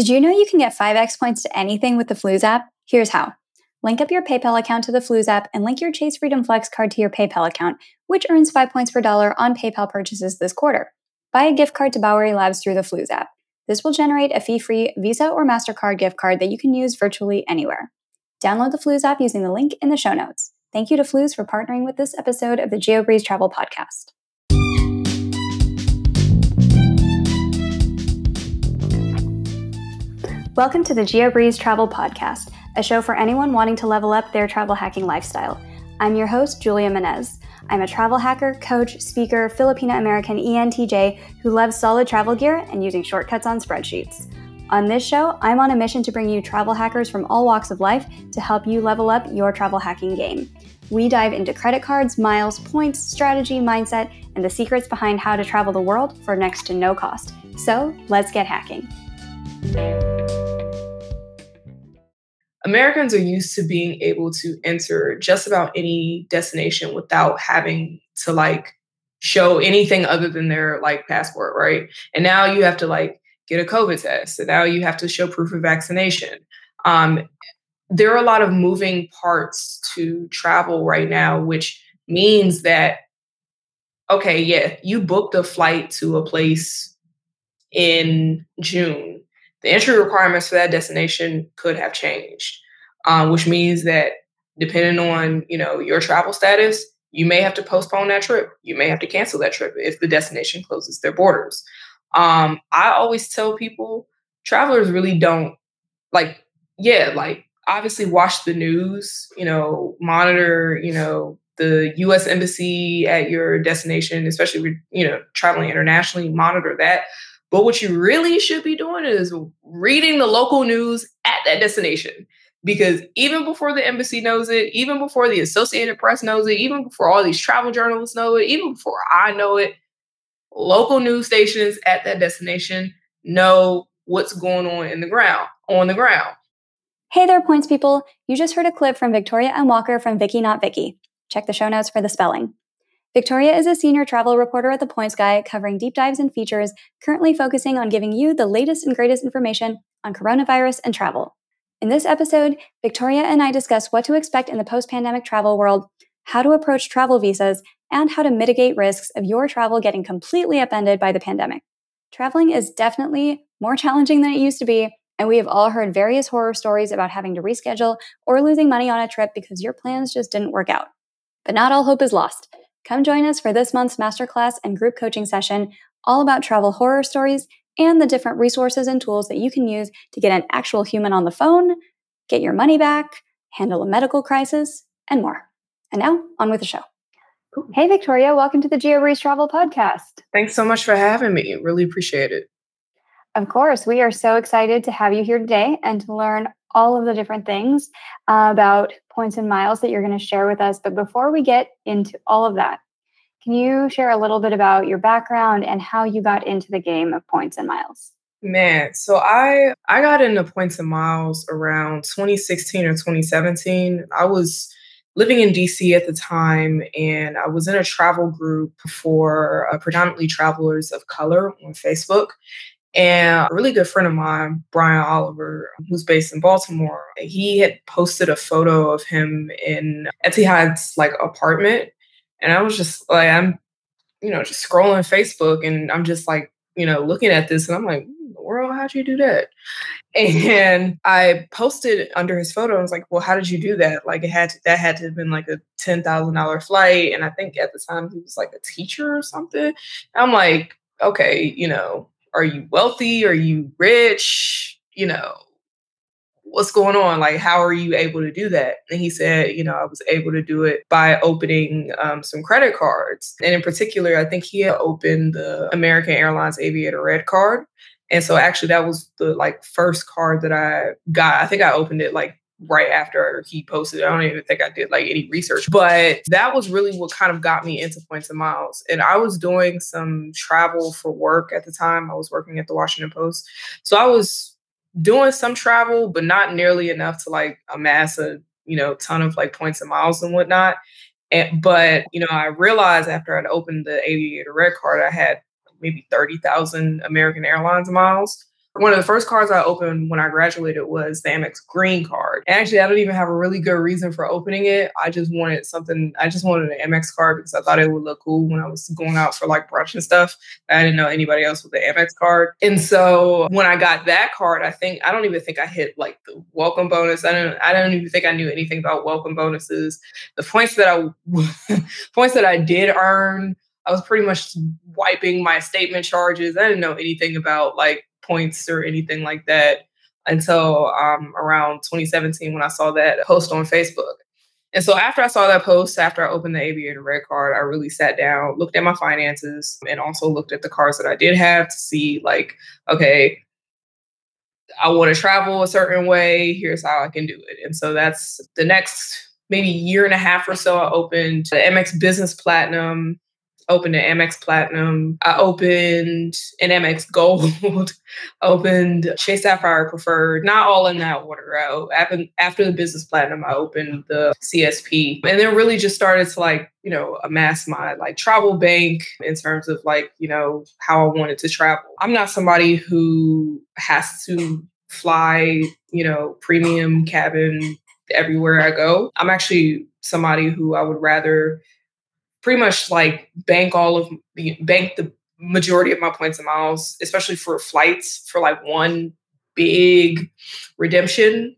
Did you know you can get 5x points to anything with the Flooz app? Here's how. Link up your PayPal account to the Flooz app and link your Chase Freedom Flex card to your PayPal account, which earns 5 points per dollar on PayPal purchases this quarter. Buy a gift card to Bowery Labs through the Flooz app. This will generate a fee free Visa or MasterCard gift card that you can use virtually anywhere. Download the Flooz app using the link in the show notes. Thank you to Flooz for partnering with this episode of the GeoBreeze Travel Podcast. Welcome to the GeoBreeze Travel Podcast, a show for anyone wanting to level up their travel hacking lifestyle. I'm your host, Julia Menez. I'm a travel hacker, coach, speaker, Filipino American ENTJ who loves solid travel gear and using shortcuts on spreadsheets. On this show, I'm on a mission to bring you travel hackers from all walks of life to help you level up your travel hacking game. We dive into credit cards, miles, points, strategy, mindset, and the secrets behind how to travel the world for next to no cost. So let's get hacking. Americans are used to being able to enter just about any destination without having to like show anything other than their like passport, right? And now you have to like get a COVID test. And now you have to show proof of vaccination. Um, there are a lot of moving parts to travel right now, which means that, okay, yeah, you booked a flight to a place in June the entry requirements for that destination could have changed, um, which means that depending on you know your travel status, you may have to postpone that trip. You may have to cancel that trip if the destination closes their borders. Um, I always tell people travelers really don't like, yeah, like obviously watch the news, you know, monitor, you know, the US embassy at your destination, especially you know, traveling internationally, monitor that. But what you really should be doing is reading the local news at that destination. Because even before the embassy knows it, even before the Associated Press knows it, even before all these travel journalists know it, even before I know it, local news stations at that destination know what's going on in the ground, on the ground. Hey there, points people. You just heard a clip from Victoria M. Walker from Vicky Not Vicky. Check the show notes for the spelling. Victoria is a senior travel reporter at The Points Guy, covering deep dives and features, currently focusing on giving you the latest and greatest information on coronavirus and travel. In this episode, Victoria and I discuss what to expect in the post pandemic travel world, how to approach travel visas, and how to mitigate risks of your travel getting completely upended by the pandemic. Traveling is definitely more challenging than it used to be, and we have all heard various horror stories about having to reschedule or losing money on a trip because your plans just didn't work out. But not all hope is lost. Come join us for this month's masterclass and group coaching session all about travel horror stories and the different resources and tools that you can use to get an actual human on the phone, get your money back, handle a medical crisis, and more. And now, on with the show. Hey, Victoria, welcome to the Geo GeoBreeze Travel Podcast. Thanks so much for having me. Really appreciate it. Of course, we are so excited to have you here today and to learn all of the different things uh, about points and miles that you're going to share with us. But before we get into all of that, can you share a little bit about your background and how you got into the game of points and miles? Man, so I I got into points and miles around 2016 or 2017. I was living in DC at the time and I was in a travel group for uh, predominantly travelers of color on Facebook. And a really good friend of mine, Brian Oliver, who's based in Baltimore, he had posted a photo of him in Etihad's like apartment. And I was just like, I'm, you know, just scrolling Facebook and I'm just like, you know, looking at this and I'm like, world, how'd you do that? And I posted under his photo. I was like, well, how did you do that? Like it had to, that had to have been like a ten thousand dollar flight. And I think at the time he was like a teacher or something. I'm like, okay, you know, are you wealthy? Are you rich? You know, what's going on? Like, how are you able to do that? And he said, you know, I was able to do it by opening um, some credit cards. And in particular, I think he had opened the American Airlines Aviator Red card. And so actually that was the like first card that I got. I think I opened it like right after he posted. I don't even think I did like any research, but that was really what kind of got me into Points and Miles. And I was doing some travel for work at the time. I was working at the Washington Post. So I was doing some travel, but not nearly enough to like amass a, you know, ton of like points and miles and whatnot. And, but, you know, I realized after I'd opened the Aviator Red card, I had maybe 30,000 American Airlines miles. One of the first cards I opened when I graduated was the Amex Green card. And actually, I don't even have a really good reason for opening it. I just wanted something, I just wanted an Amex card because I thought it would look cool when I was going out for like brunch and stuff. I didn't know anybody else with the Amex card. And so when I got that card, I think, I don't even think I hit like the welcome bonus. I don't, I don't even think I knew anything about welcome bonuses. The points that I, points that I did earn, I was pretty much wiping my statement charges. I didn't know anything about like points or anything like that until um, around 2017 when I saw that post on Facebook. And so after I saw that post, after I opened the Aviator Red card, I really sat down, looked at my finances, and also looked at the cards that I did have to see, like, okay, I want to travel a certain way. Here's how I can do it. And so that's the next maybe year and a half or so. I opened the Amex Business Platinum opened an Amex Platinum. I opened an Amex Gold. opened Chase Sapphire Preferred. Not all in that order. I, after the Business Platinum, I opened the CSP, and then really just started to like you know amass my like travel bank in terms of like you know how I wanted to travel. I'm not somebody who has to fly you know premium cabin everywhere I go. I'm actually somebody who I would rather pretty much like bank all of the bank the majority of my points and miles, especially for flights for like one big redemption.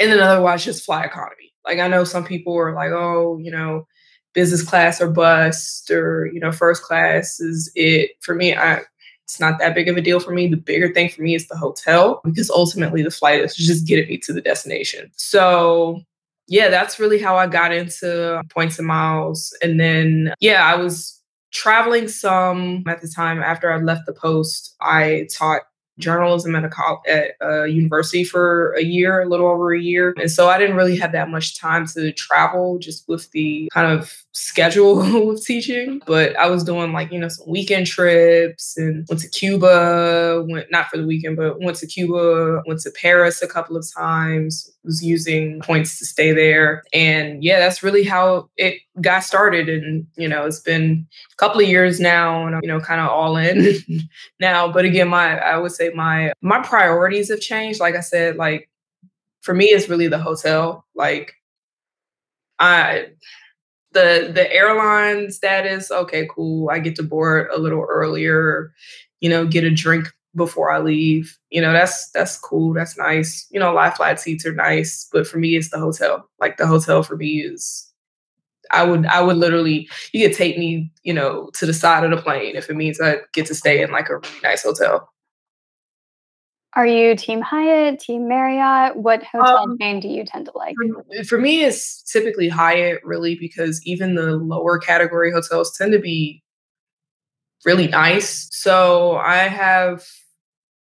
And then otherwise just fly economy. Like I know some people are like, oh, you know, business class or bust or, you know, first class is it. For me, I it's not that big of a deal for me. The bigger thing for me is the hotel because ultimately the flight is just getting me to the destination. So yeah, that's really how I got into points and miles. And then, yeah, I was traveling some at the time after I left the post. I taught journalism at a, at a university for a year, a little over a year. And so I didn't really have that much time to travel just with the kind of schedule of teaching. But I was doing like, you know, some weekend trips and went to Cuba, went not for the weekend, but went to Cuba, went to Paris a couple of times, was using points to stay there. And yeah, that's really how it got started. And, you know, it's been couple of years now and I'm, you know, kind of all in now. But again, my, I would say my, my priorities have changed. Like I said, like for me, it's really the hotel. Like I, the, the airline status, okay, cool. I get to board a little earlier, you know, get a drink before I leave. You know, that's that's cool. That's nice. You know, lie-flat seats are nice, but for me, it's the hotel. Like the hotel for me is, I would I would literally you could take me, you know, to the side of the plane if it means I get to stay in like a really nice hotel. Are you Team Hyatt, Team Marriott? What hotel um, chain do you tend to like? For me, it's typically Hyatt, really, because even the lower category hotels tend to be really nice. So I have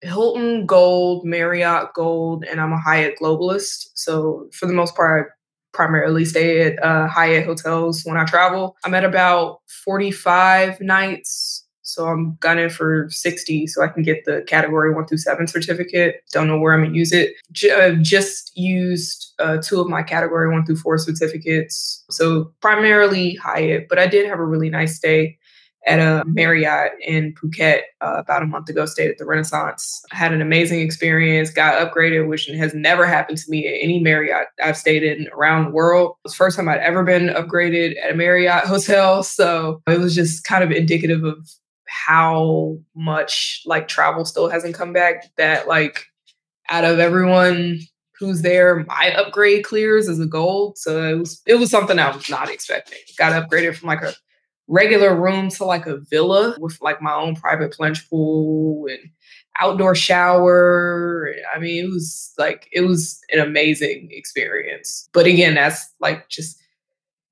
Hilton Gold, Marriott Gold, and I'm a Hyatt globalist. So for the most part, I primarily stay at uh, Hyatt hotels when I travel. I'm at about 45 nights. So I'm gunning for 60 so I can get the category one through seven certificate. Don't know where I'm gonna use it. J- uh, just used uh, two of my category one through four certificates. So primarily Hyatt, but I did have a really nice stay at a Marriott in Phuket uh, about a month ago, stayed at the Renaissance. Had an amazing experience, got upgraded, which has never happened to me at any Marriott I've stayed in around the world. It was the first time I'd ever been upgraded at a Marriott hotel. So it was just kind of indicative of how much like travel still hasn't come back that like out of everyone who's there my upgrade clears as a gold so it was it was something i was not expecting got upgraded from like a regular room to like a villa with like my own private plunge pool and outdoor shower. I mean, it was like it was an amazing experience. But again, that's like just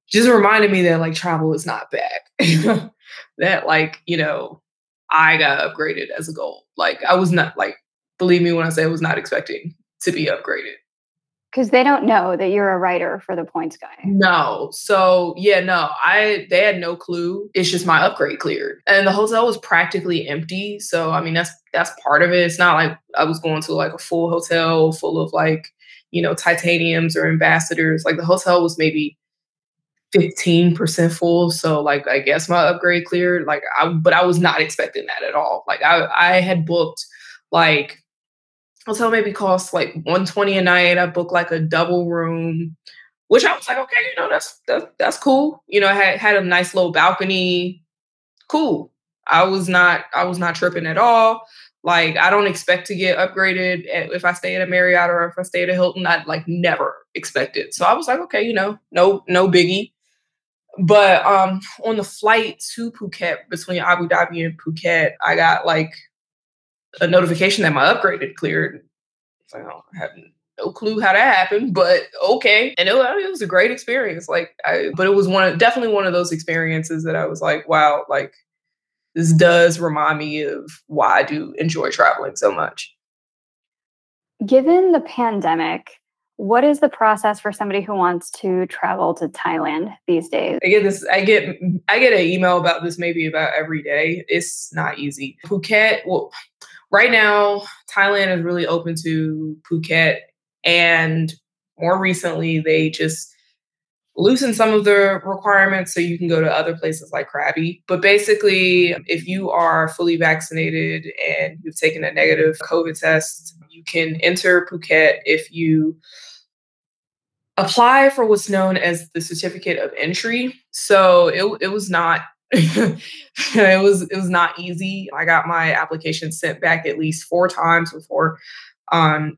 just reminded me that like travel is not bad. that like, you know, I got upgraded as a goal. Like I was not like believe me when I say I was not expecting to be upgraded because they don't know that you're a writer for the points guy. No. So yeah, no, I they had no clue. It's just my upgrade cleared. And the hotel was practically empty. So I mean that's that's part of it. It's not like I was going to like a full hotel full of like, you know, titaniums or ambassadors. Like the hotel was maybe 15% full. So like I guess my upgrade cleared. Like I but I was not expecting that at all. Like I I had booked like hotel maybe cost like 120 a night. I booked like a double room, which I was like, okay, you know, that's that's, that's cool. You know, I had had a nice little balcony. Cool. I was not I was not tripping at all. Like I don't expect to get upgraded if I stay at a Marriott or if I stay at a Hilton. I'd like never expect it. So I was like, okay, you know, no no biggie. But um on the flight to Phuket between Abu Dhabi and Phuket, I got like a notification that my upgrade had cleared. I don't have no clue how that happened, but okay. And it, it was a great experience. Like, I, but it was one of, definitely one of those experiences that I was like, wow, like this does remind me of why I do enjoy traveling so much. Given the pandemic, what is the process for somebody who wants to travel to Thailand these days? I get this. I get I get an email about this maybe about every day. It's not easy. Phuket. Well, right now, Thailand is really open to Phuket, and more recently, they just loosen some of the requirements so you can go to other places like Krabi. But basically, if you are fully vaccinated and you've taken a negative COVID test, you can enter Phuket if you apply for what's known as the certificate of entry. So it, it was not it was it was not easy. I got my application sent back at least four times before um,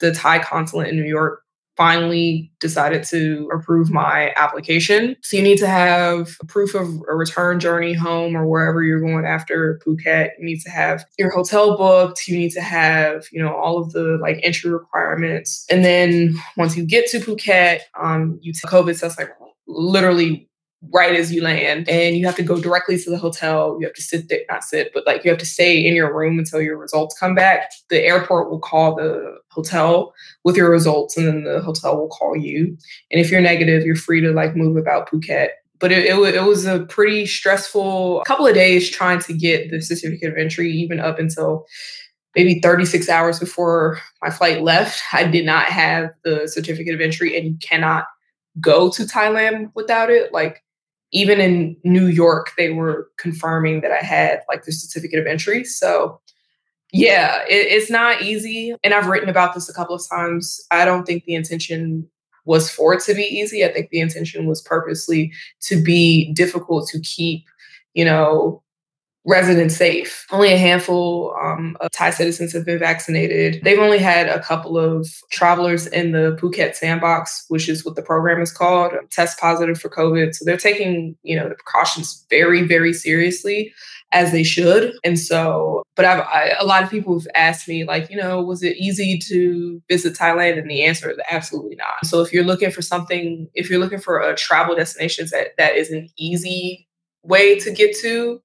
the Thai consulate in New York finally decided to approve my application. So you need to have proof of a return journey home or wherever you're going after Phuket. You need to have your hotel booked. You need to have, you know, all of the like entry requirements. And then once you get to Phuket, um, you take COVID test like literally right as you land and you have to go directly to the hotel. You have to sit there not sit but like you have to stay in your room until your results come back. The airport will call the hotel with your results and then the hotel will call you. And if you're negative you're free to like move about phuket. But it, it, it was a pretty stressful couple of days trying to get the certificate of entry even up until maybe 36 hours before my flight left. I did not have the certificate of entry and you cannot go to Thailand without it. Like even in New York, they were confirming that I had like the certificate of entry. So, yeah, it, it's not easy. And I've written about this a couple of times. I don't think the intention was for it to be easy. I think the intention was purposely to be difficult to keep, you know, residents safe. Only a handful um, of Thai citizens have been vaccinated. They've only had a couple of travelers in the Phuket sandbox, which is what the program is called, test positive for COVID. So they're taking, you know, the precautions very, very seriously as they should. And so, but I've, I, a lot of people have asked me, like, you know, was it easy to visit Thailand? And the answer is absolutely not. So if you're looking for something, if you're looking for a travel destination that, that is an easy way to get to,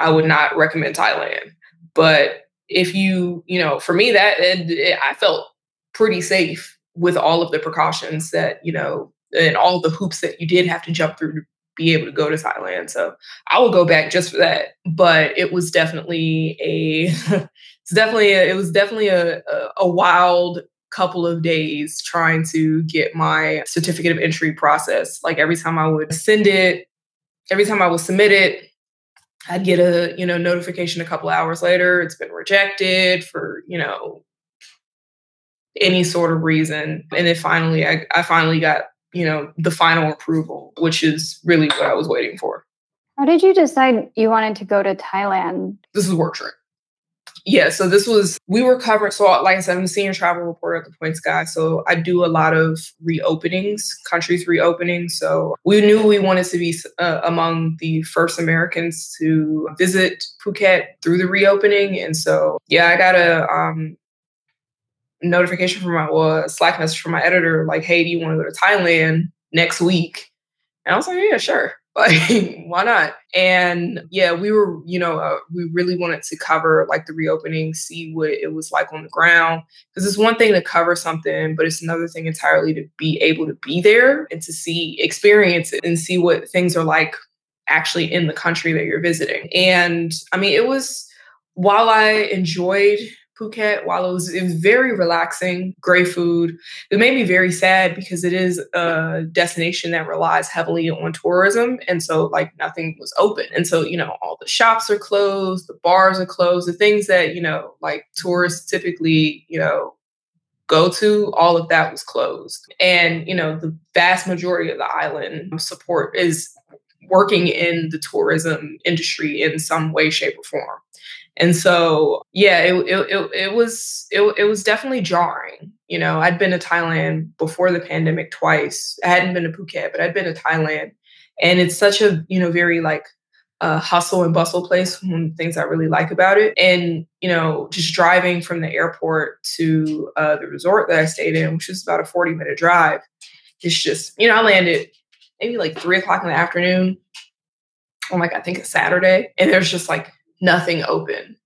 I would not recommend Thailand. But if you, you know, for me, that it, it, I felt pretty safe with all of the precautions that, you know, and all the hoops that you did have to jump through to be able to go to Thailand. So I will go back just for that. But it was definitely a, it's definitely, a, it was definitely a, a, a wild couple of days trying to get my certificate of entry process. Like every time I would send it, every time I would submit it, I'd get a, you know, notification a couple hours later, it's been rejected for, you know, any sort of reason. And then finally I, I finally got, you know, the final approval, which is really what I was waiting for. How did you decide you wanted to go to Thailand? This is work trip. Yeah, so this was we were covering. So, like I said, I'm a senior travel reporter at the Points Guy. So I do a lot of reopenings, countries reopening. So we knew we wanted to be uh, among the first Americans to visit Phuket through the reopening. And so, yeah, I got a um, notification from my well, Slack message from my editor, like, "Hey, do you want to go to Thailand next week?" And I was like, "Yeah, sure." Like, why not? And yeah, we were, you know, uh, we really wanted to cover like the reopening, see what it was like on the ground. Because it's one thing to cover something, but it's another thing entirely to be able to be there and to see, experience it and see what things are like actually in the country that you're visiting. And I mean, it was, while I enjoyed Phuket. While it was it was very relaxing, great food. It made me very sad because it is a destination that relies heavily on tourism, and so like nothing was open. And so you know all the shops are closed, the bars are closed, the things that you know like tourists typically you know go to, all of that was closed. And, you know, the vast majority of the island support is working in the tourism industry in some way, shape, or form. And so, yeah, it, it, it, was it, it was definitely jarring. You know, I'd been to Thailand before the pandemic twice. I hadn't been to Phuket, but I'd been to Thailand, and it's such a you know very like uh, hustle and bustle place. One of the things I really like about it, and you know, just driving from the airport to uh, the resort that I stayed in, which was about a forty minute drive. It's just you know, I landed maybe like three o'clock in the afternoon on like I think a Saturday, and there's just like nothing open,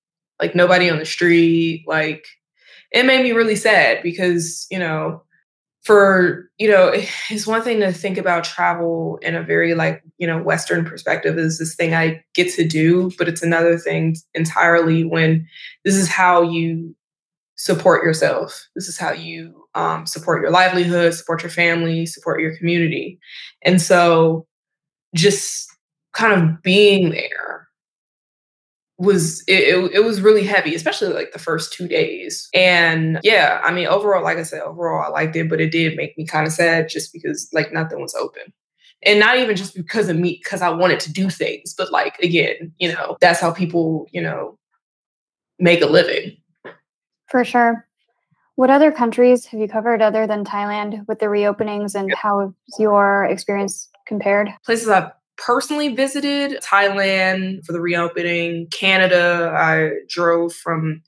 like nobody on the street. Like it made me really sad because you know, for you know, it's one thing to think about travel in a very like you know Western perspective is this thing I get to do, but it's another thing entirely when this is how you support yourself. This is how you um, support your livelihood, support your family, support your community. And so just kind of being there was it, it, it, was really heavy especially like the first two days. And yeah i mean overall like i said overall i liked it but it did make me kind of sad just because like nothing was open. And not even just because of me because i wanted to do things but like again you know that's how people you know make a living. For sure. What other countries have you covered other than Thailand with the reopenings and how has your experience compared? Places I've personally visited Thailand for the reopening, Canada. I drove from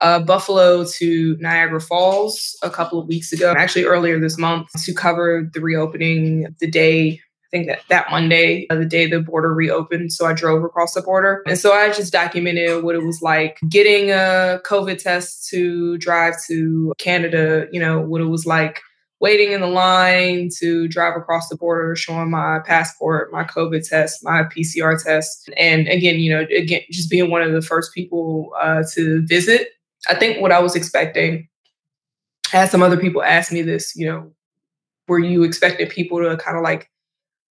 uh, Buffalo to Niagara Falls a couple of weeks ago, actually earlier this month, to cover the reopening the day I think that that Monday, uh, the day the border reopened. So I drove across the border. And so I just documented what it was like getting a COVID test to drive to Canada, you know, what it was like waiting in the line to drive across the border, showing my passport, my COVID test, my PCR test. And again, you know, again, just being one of the first people uh, to visit. I think what I was expecting, I had some other people ask me this, you know, were you expecting people to kind of like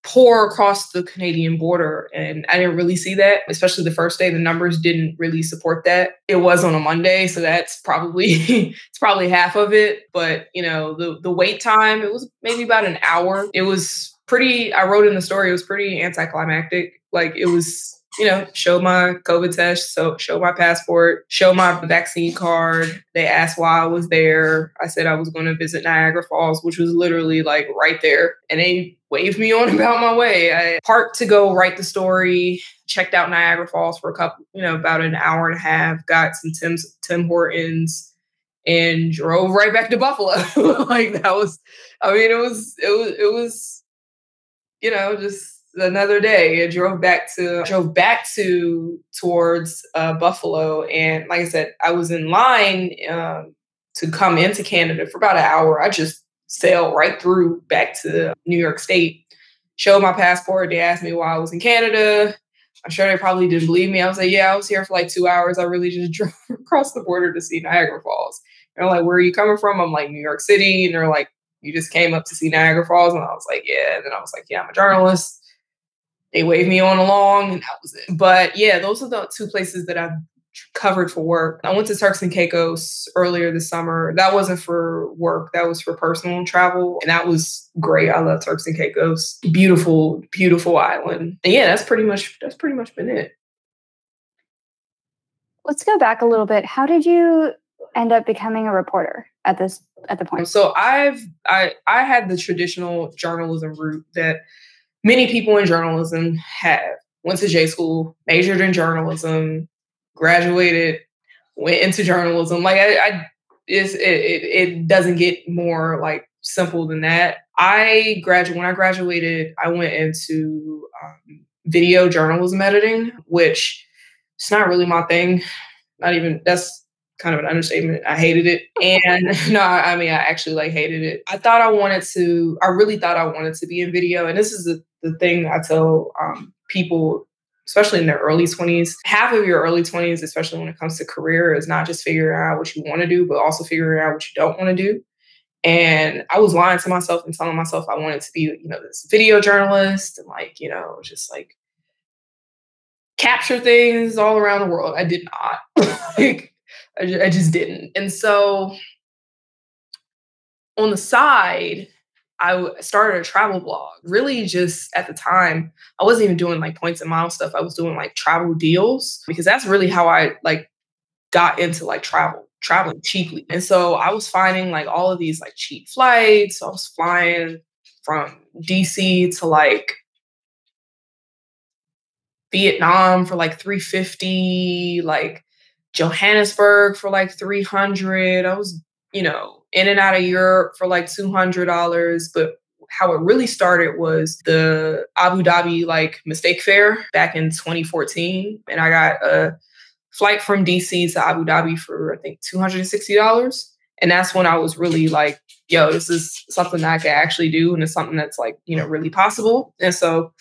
pour across the Canadian border. And I didn't really see that, especially the first day. The numbers didn't really support that. It was on a Monday, so that's probably it's probably half of it. But you know, the the wait time, it was maybe about an hour. It was pretty I wrote in the story, it was pretty anticlimactic. Like it was you know, show my COVID test, so show my passport, show my vaccine card. They asked why I was there. I said I was going to visit Niagara Falls, which was literally like right there. And they waved me on about my way. I parked to go write the story, checked out Niagara Falls for a couple, you know, about an hour and a half, got some Tim's Tim Hortons and drove right back to Buffalo. like that was I mean, it was it was it was, you know, just another day. I drove back to drove back to towards uh, Buffalo, and like I said, I was in line um, to come into Canada for about an hour. I just sailed right through back to New York State. Showed my passport. They asked me why I was in Canada. I'm sure they probably didn't believe me. I was like, yeah, I was here for like two hours. I really just drove across the border to see Niagara Falls. And they're like, where are you coming from? I'm like, New York City. And they're like, you just came up to see Niagara Falls? And I was like, yeah. And then I was like, yeah, I'm a journalist they waved me on along and that was it. But yeah, those are the two places that I've covered for work. I went to Turks and Caicos earlier this summer. That wasn't for work, that was for personal travel. And that was great. I love Turks and Caicos. Beautiful, beautiful island. And yeah, that's pretty much that's pretty much been it. Let's go back a little bit. How did you end up becoming a reporter at this at the point? So I've I I had the traditional journalism route that many people in journalism have went to J school, majored in journalism, graduated, went into journalism. Like I, I it, it, it doesn't get more like simple than that. I graduated when I graduated. I went into um, video journalism editing, which it's not really my thing. Not even that's kind of an understatement. I hated it. And no, I mean, I actually like hated it. I thought I wanted to, I really thought I wanted to be in video. And this is the, the thing I tell um, people especially in their early 20s. Half of your early 20s, especially when it comes to career, is not just figuring out what you want to do, but also figuring out what you don't want to do. And I was lying to myself and telling myself I wanted to be, you know, this video journalist and like, you know, just like capture things all around the world. I did not. like, I, I just didn't. And so on the side, I started a travel blog. Really, just at the time, I wasn't even doing like points and miles stuff. I was doing like travel deals because that's really how I like got into like travel, traveling cheaply. And so I was finding like all of these like cheap flights. I was flying from DC to like Vietnam for like 350, like Johannesburg for like 300. I was, you know, in and out of Europe for like $200. But how it really started was the Abu Dhabi like mistake fare back in 2014. And I got a flight from DC to Abu Dhabi for I think $260. And that's when I was really like, yo, this is something that I can actually do. And it's something that's like, you know, really possible. And so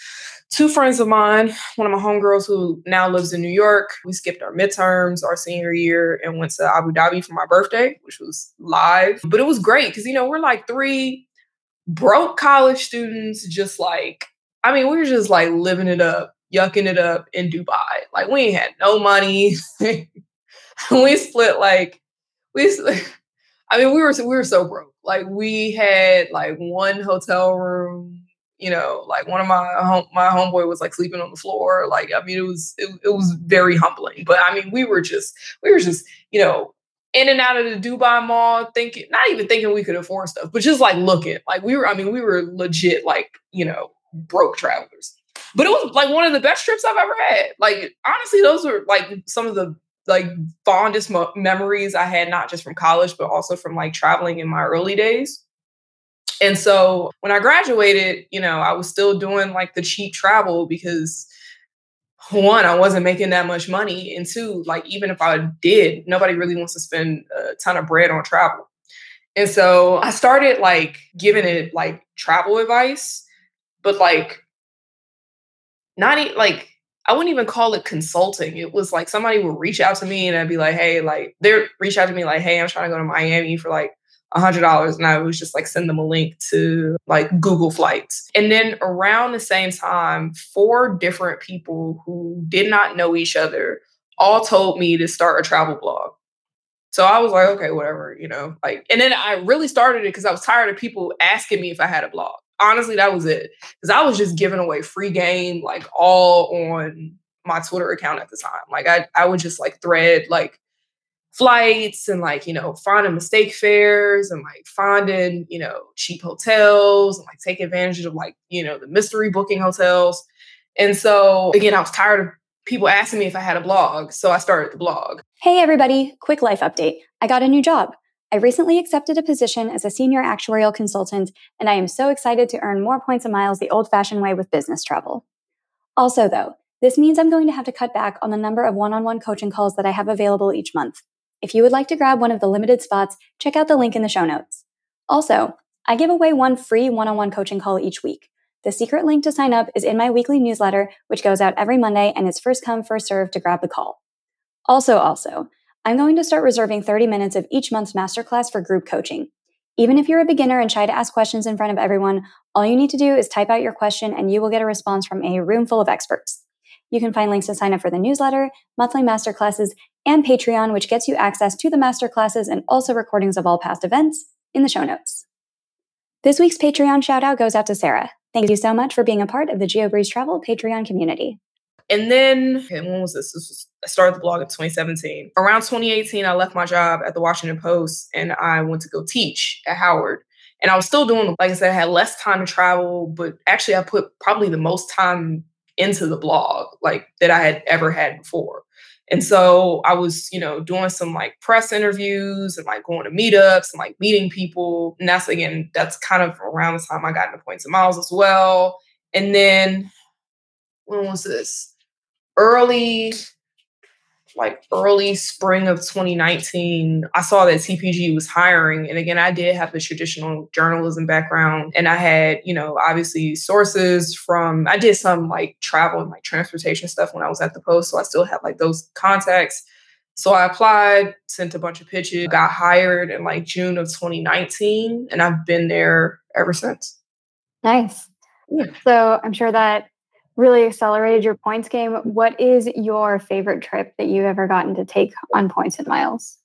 two friends of mine, one of my homegirls who now lives in New York. We skipped our midterms our senior year and went to Abu Dhabi for my birthday, which was live. But it was great because, you know, we're like three broke college students, just like, I mean, we were just like living it up, yucking it up in Dubai. Like, we ain't had no money. we split like, we, I mean, we were, we were so broke. Like, we had like one hotel room you know, like one of my home, my homeboy was like sleeping on the floor. Like, I mean, it was it, it was very humbling. But I mean, we were just we were just you know in and out of the Dubai Mall, thinking not even thinking we could afford stuff, but just like looking like we were. I mean, we were legit like you know broke travelers. But it was like one of the best trips I've ever had. Like honestly, those were like some of the like fondest mo- memories I had, not just from college, but also from like traveling in my early days. And so when I graduated, you know, I was still doing like the cheap travel because one, I wasn't making that much money. And two, like even if I did, nobody really wants to spend a ton of bread on travel. And so I started like giving it like travel advice, but like not e- like I wouldn't even call it consulting. It was like somebody would reach out to me and I'd be like, hey, like they'd reach out to me like, hey, I'm trying to go to Miami for like a hundred dollars and I was just like send them a link to like Google flights. And then around the same time, four different people who did not know each other all told me to start a travel blog. So I was like, okay, whatever, you know, like, and then I really started it because I was tired of people asking me if I had a blog. Honestly, that was it. Because I was just giving away free game, like all on my Twitter account at the time. Like I, I would just like thread like flights and like you know finding mistake fares and like finding you know cheap hotels and like take advantage of like you know the mystery booking hotels. And so again i was tired of people asking me if i had a blog so i started the blog. Hey everybody. Quick life update. I got a new job. I recently accepted a position as a senior actuarial consultant and i am so excited to earn more points and miles the old fashioned way with business travel. Also though this means I'm going to have to cut back on the number of one on one coaching calls that I have available each month. If you would like to grab one of the limited spots, check out the link in the show notes. Also, I give away one free one on one coaching call each week. The secret link to sign up is in my weekly newsletter, which goes out every Monday and is first come, first serve to grab the call. Also, also, I'm going to start reserving 30 minutes of each month's masterclass for group coaching. Even if you're a beginner and shy to ask questions in front of everyone, all you need to do is type out your question and you will get a response from a room full of experts. You can find links to sign up for the newsletter, monthly masterclasses, and Patreon, which gets you access to the masterclasses and also recordings of all past events in the show notes. This week's Patreon shout out goes out to Sarah. Thank you so much for being a part of the GeoBreeze Travel Patreon community. And then, okay, when was this? this was, I started the blog in 2017. Around 2018, I left my job at the Washington Post and I went to go teach at Howard. And I was still doing, like I said, I had less time to travel, but actually, I put probably the most time into the blog like that I had ever had before. And so I was, you know, doing some like press interviews and like going to meetups and like meeting people. And that's again, that's kind of around the time I got into points and miles as well. And then when was this? Early, like early spring of 2019, I saw that TPG was hiring. And again, I did have the traditional journalism background. And I had, you know, obviously sources from, I did some like travel and like transportation stuff when I was at the Post. So I still had like those contacts. So I applied, sent a bunch of pitches, got hired in like June of 2019. And I've been there ever since. Nice. Yeah. So I'm sure that really accelerated your points game. What is your favorite trip that you've ever gotten to take on points and miles?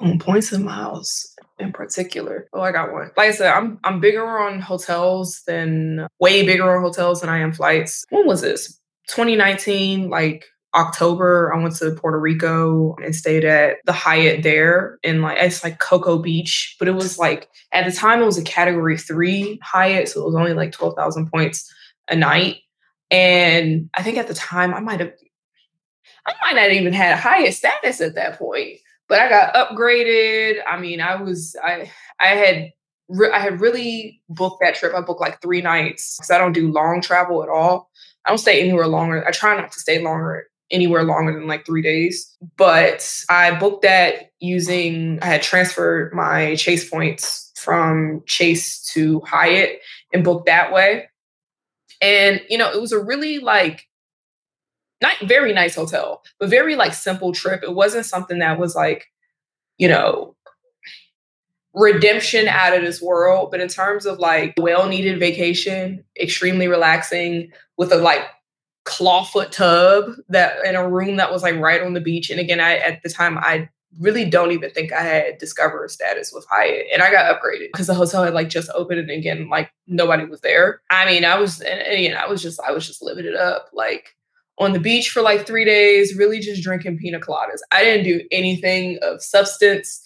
On points and miles in particular. Oh, I got one. Like I said, I'm I'm bigger on hotels than way bigger on hotels than I am flights. When was this? 2019, like October, I went to Puerto Rico and stayed at the Hyatt there in like it's like Coco Beach, but it was like at the time it was a category three Hyatt, so it was only like twelve thousand points a night. And I think at the time I might have, I might not even had Hyatt status at that point, but I got upgraded. I mean, I was, I, I had, re- I had really booked that trip. I booked like three nights because I don't do long travel at all. I don't stay anywhere longer. I try not to stay longer anywhere longer than like three days. But I booked that using, I had transferred my Chase points from Chase to Hyatt and booked that way. And, you know, it was a really like, not very nice hotel, but very like simple trip. It wasn't something that was like, you know, redemption out of this world. But in terms of like well needed vacation, extremely relaxing with a like clawfoot tub that in a room that was like right on the beach. And again, I at the time I really don't even think I had Discoverist status with Hyatt. And I got upgraded because the hotel had like just opened and again, like nobody was there. I mean, I was and again, I was just I was just living it up. Like on the beach for like three days, really just drinking pina coladas. I didn't do anything of substance.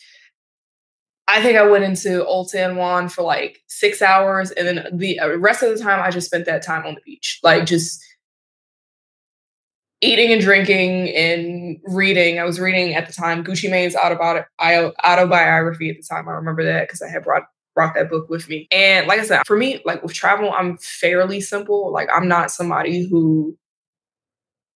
I think I went into Old San Juan for like six hours, and then the uh, rest of the time I just spent that time on the beach, like just eating and drinking and reading. I was reading at the time Gucci Mane's autobiography at the time. I remember that because I had brought brought that book with me. And like I said, for me, like with travel, I'm fairly simple. Like I'm not somebody who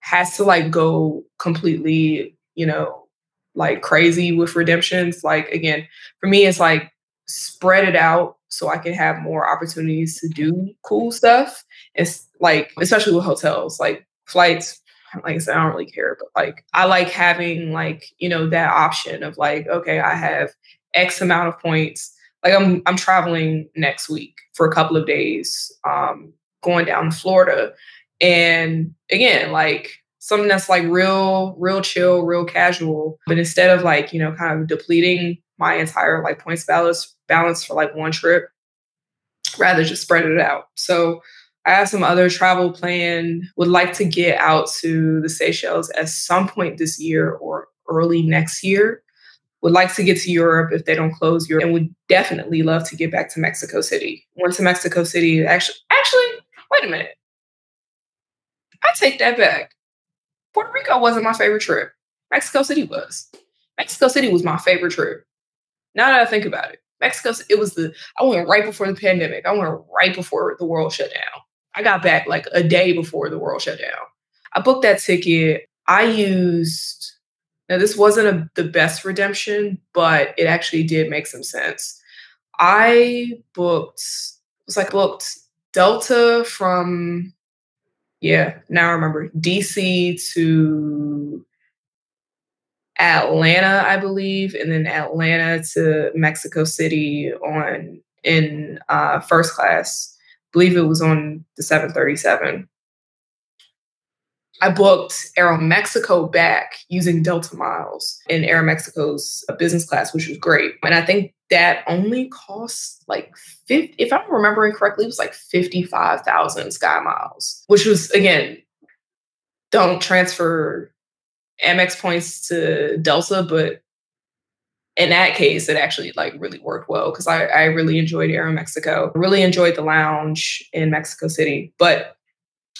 has to like go completely, you know, like crazy with redemptions. Like again, for me, it's like spread it out so I can have more opportunities to do cool stuff. It's like, especially with hotels, like flights, like I said, I don't really care, but like I like having like, you know, that option of like, okay, I have X amount of points. Like I'm I'm traveling next week for a couple of days, um, going down to Florida. And again, like something that's like real, real chill, real casual. But instead of like, you know, kind of depleting my entire like points balance balance for like one trip, rather just spread it out. So I have some other travel plan, would like to get out to the Seychelles at some point this year or early next year. Would like to get to Europe if they don't close Europe, and would definitely love to get back to Mexico City. Went to Mexico City. Actually, actually, wait a minute. I take that back. Puerto Rico wasn't my favorite trip. Mexico City was. Mexico City was my favorite trip. Now that I think about it, Mexico, it was the, I went right before the pandemic. I went right before the world shut down. I got back like a day before the world shut down. I booked that ticket. I used, now this wasn't a, the best redemption, but it actually did make some sense. I booked, it was like booked Delta from, yeah, now I remember, DC to Atlanta, I believe, and then Atlanta to Mexico City on in uh, first class believe it was on the 737. I booked Aeromexico back using Delta Miles in Aeromexico's uh, business class, which was great. And I think that only cost like 50, if I'm remembering correctly, it was like 55,000 Sky Miles, which was, again, don't transfer Amex points to Delta, but in that case, it actually like really worked well because I, I really enjoyed Aeromexico. Mexico, really enjoyed the lounge in Mexico City. But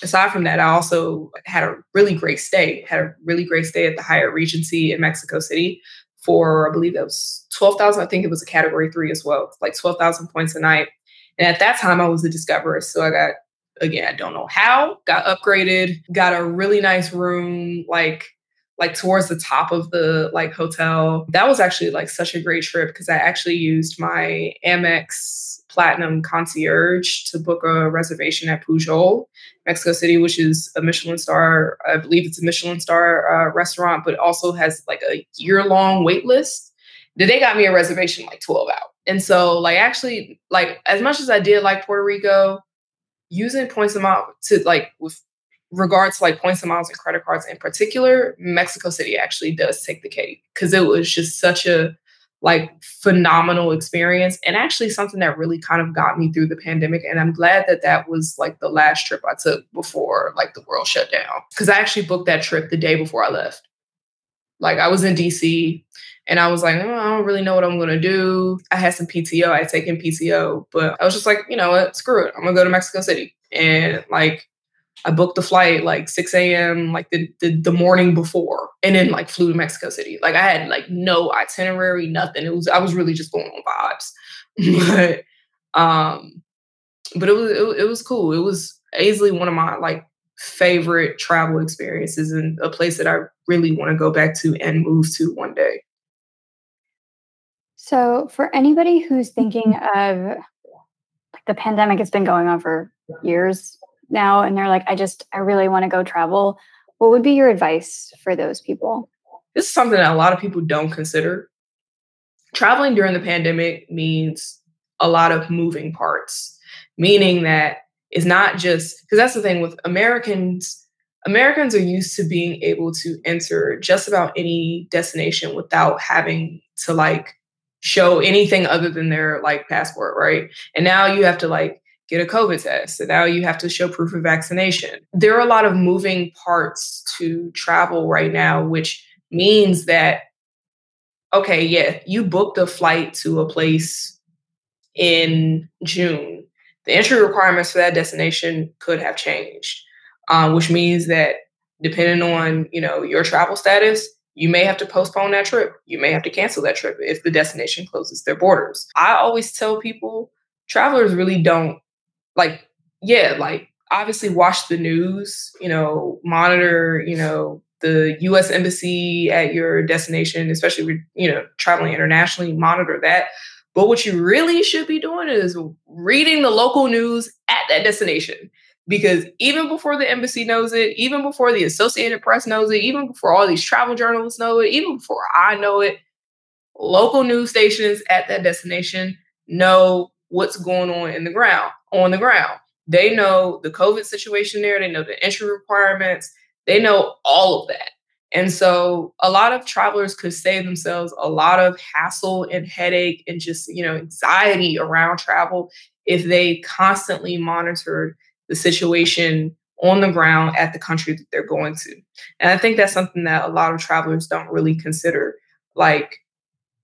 aside from that, I also had a really great stay. Had a really great stay at the Hyatt Regency in Mexico City for I believe that was twelve thousand. I think it was a Category Three as well, like twelve thousand points a night. And at that time, I was a Discoverist, so I got again, I don't know how, got upgraded, got a really nice room, like like towards the top of the like hotel. That was actually like such a great trip because I actually used my Amex Platinum concierge to book a reservation at Pujol, Mexico City, which is a Michelin star. I believe it's a Michelin star uh, restaurant, but also has like a year long wait list. They got me a reservation like 12 out. And so, like, actually, like, as much as I did like Puerto Rico, using points amount to like with regards to like points and miles and credit cards in particular, Mexico City actually does take the cake because it was just such a like phenomenal experience and actually something that really kind of got me through the pandemic and i'm glad that that was like the last trip i took before like the world shut down because i actually booked that trip the day before i left. Like i was in dc and i was like oh, i don't really know what i'm going to do. I had some pto i had taken pto but i was just like you know what? Screw it. I'm going to go to mexico city. And like I booked the flight like 6 a.m. like the, the, the morning before, and then like flew to Mexico City. Like I had like no itinerary, nothing. It was I was really just going on vibes, but um, but it was it, it was cool. It was easily one of my like favorite travel experiences and a place that I really want to go back to and move to one day. So, for anybody who's thinking of like the pandemic has been going on for years now and they're like, I just, I really want to go travel, what would be your advice for those people? This is something that a lot of people don't consider. Traveling during the pandemic means a lot of moving parts, meaning that it's not just because that's the thing with Americans. Americans are used to being able to enter just about any destination without having to like show anything other than their like passport, right? And now you have to like get a COVID test. So now you have to show proof of vaccination. There are a lot of moving parts to travel right now, which means that, okay, yeah, you booked a flight to a place in June. The entry requirements for that destination could have changed, um, which means that depending on you know your travel status, you may have to postpone that trip. You may have to cancel that trip if the destination closes their borders. I always tell people travelers really don't like, yeah, like obviously watch the news, you know, monitor, you know, the US embassy at your destination, especially you know, traveling internationally, monitor that. But what you really should be doing is reading the local news at that destination. Because even before the embassy knows it, even before the Associated Press knows it, even before all these travel journalists know it, even before I know it, local news stations at that destination know what's going on in the ground on the ground. They know the COVID situation there, they know the entry requirements, they know all of that. And so a lot of travelers could save themselves a lot of hassle and headache and just, you know, anxiety around travel if they constantly monitored the situation on the ground at the country that they're going to. And I think that's something that a lot of travelers don't really consider. Like,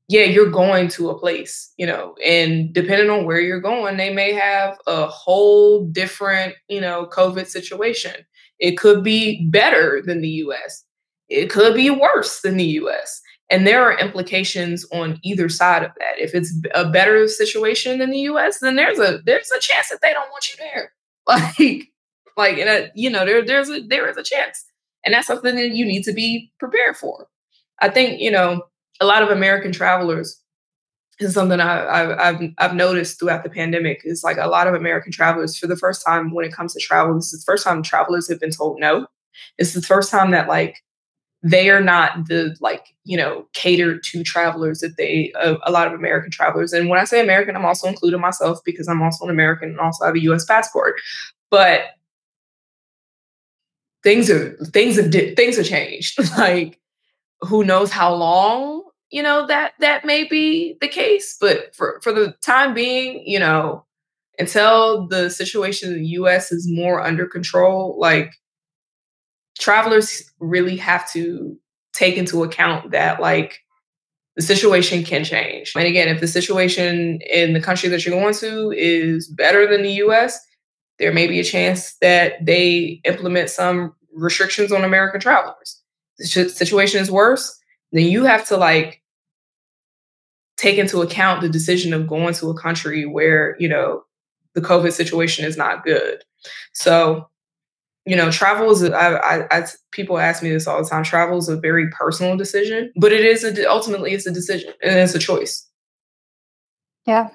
yeah, you're going to a place, you know, and depending on where you're going, they may have a whole different, you know, COVID situation. It could be better than the US. It could be worse than the US. And there are implications on either side of that. If it's a better situation than the US, then there's a there's a chance that they don't want you there. Like like a, uh, you know, there there's a there is a chance. And that's something that you need to be prepared for. I think, you know, a lot of American travelers is something I, have I've noticed throughout the pandemic is like a lot of American travelers for the first time when it comes to travel, this is the first time travelers have been told no. It's the first time that like they are not the like you know catered to travelers that they uh, a lot of American travelers. And when I say American, I'm also including myself because I'm also an American and also have a U.S. passport. But things are things have things have changed. like who knows how long you know that that may be the case but for for the time being you know until the situation in the US is more under control like travelers really have to take into account that like the situation can change. And again if the situation in the country that you're going to is better than the US there may be a chance that they implement some restrictions on American travelers. The situation is worse then you have to like take into account the decision of going to a country where, you know, the COVID situation is not good. So you know, travel is, I, people ask me this all the time. Travel is a very personal decision, but it is a, ultimately it's a decision and it's a choice. Yeah.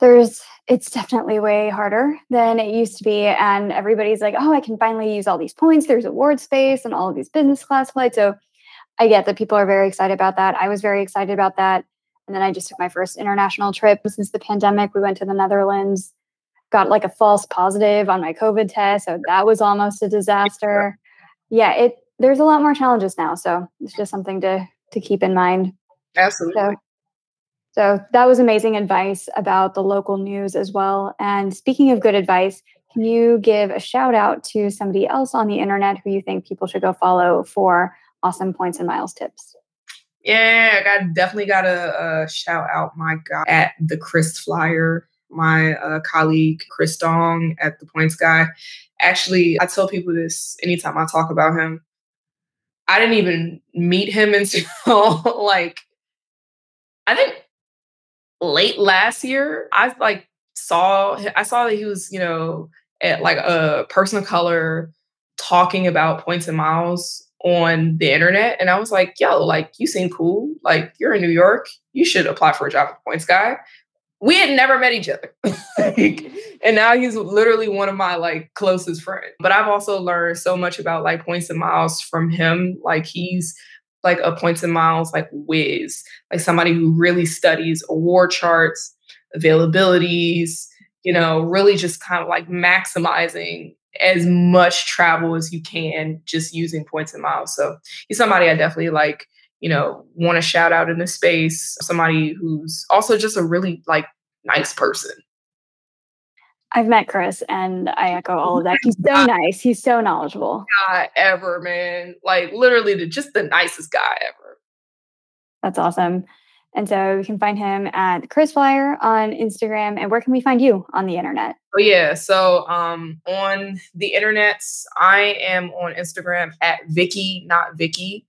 There's, it's definitely way harder than it used to be. And everybody's like, oh, I can finally use all these points. There's award space and all of these business class flights. So I get that people are very excited about that. I was very excited about that. And then I just took my first international trip since the pandemic. We went to the Netherlands got like a false positive on my COVID test. So that was almost a disaster. Yeah, it there's a lot more challenges now. So it's just something to to keep in mind. Absolutely. So, so that was amazing advice about the local news as well. And speaking of good advice, can you give a shout out to somebody else on the internet who you think people should go follow for awesome points and miles tips? Yeah, I got definitely got to uh, shout out my guy at the Chris Flyer my uh, colleague Chris Dong at the Points Guy. Actually, I tell people this anytime I talk about him. I didn't even meet him until like I think late last year. I like saw I saw that he was you know at like a person of color talking about points and miles on the internet and I was like, yo, like you seem cool. Like you're in New York. You should apply for a job at Points Guy we had never met each other. like, and now he's literally one of my like closest friends. But I've also learned so much about like points and miles from him. Like he's like a points and miles like whiz, like somebody who really studies award charts, availabilities, you know, really just kind of like maximizing as much travel as you can just using points and miles. So he's somebody I definitely like you know, want to shout out in the space, somebody who's also just a really like nice person. I've met Chris and I echo all of that. He's so nice. He's so knowledgeable. Guy ever, man. Like literally the just the nicest guy ever. That's awesome. And so you can find him at Chris Flyer on Instagram. And where can we find you on the internet? Oh yeah. So um on the internet, I am on Instagram at Vicky, not Vicky.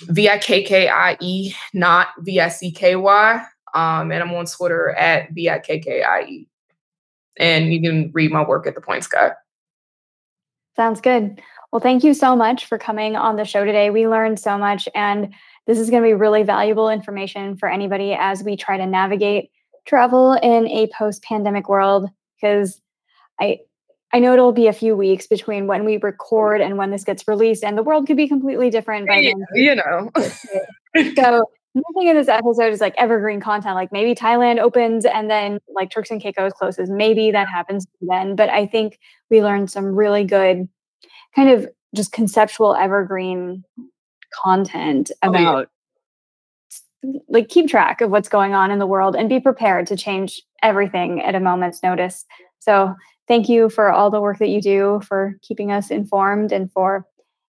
V I K K I E, not V I C K Y. Um, and I'm on Twitter at V I K K I E. And you can read my work at the Points Guy. Sounds good. Well, thank you so much for coming on the show today. We learned so much, and this is going to be really valuable information for anybody as we try to navigate travel in a post pandemic world. Because I, I know it'll be a few weeks between when we record and when this gets released, and the world could be completely different by then. You know. so nothing in this episode is like evergreen content. Like maybe Thailand opens and then like Turks and Caicos closes. Maybe that happens then. But I think we learned some really good kind of just conceptual evergreen content about oh, yeah. like keep track of what's going on in the world and be prepared to change everything at a moment's notice. So thank you for all the work that you do for keeping us informed and for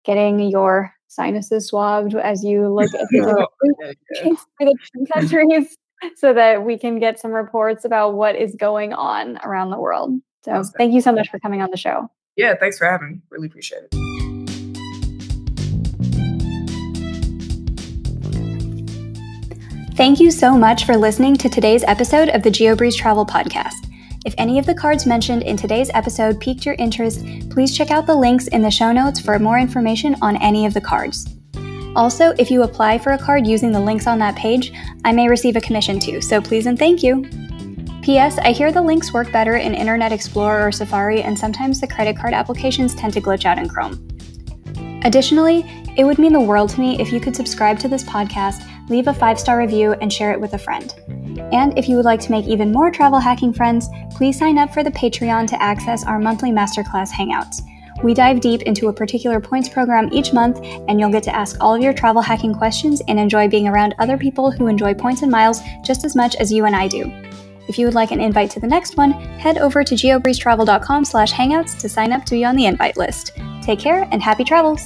getting your sinuses swabbed as you look at the different countries so that we can get some reports about what is going on around the world. So awesome. thank you so much for coming on the show. Yeah, thanks for having me. Really appreciate it. Thank you so much for listening to today's episode of the GeoBreeze Travel Podcast. If any of the cards mentioned in today's episode piqued your interest, please check out the links in the show notes for more information on any of the cards. Also, if you apply for a card using the links on that page, I may receive a commission too, so please and thank you. P.S. I hear the links work better in Internet Explorer or Safari, and sometimes the credit card applications tend to glitch out in Chrome. Additionally, it would mean the world to me if you could subscribe to this podcast, leave a five star review, and share it with a friend. And if you would like to make even more travel hacking friends, please sign up for the Patreon to access our monthly masterclass hangouts. We dive deep into a particular points program each month, and you'll get to ask all of your travel hacking questions and enjoy being around other people who enjoy points and miles just as much as you and I do. If you would like an invite to the next one, head over to geobreezetravel.com slash hangouts to sign up to be on the invite list. Take care and happy travels!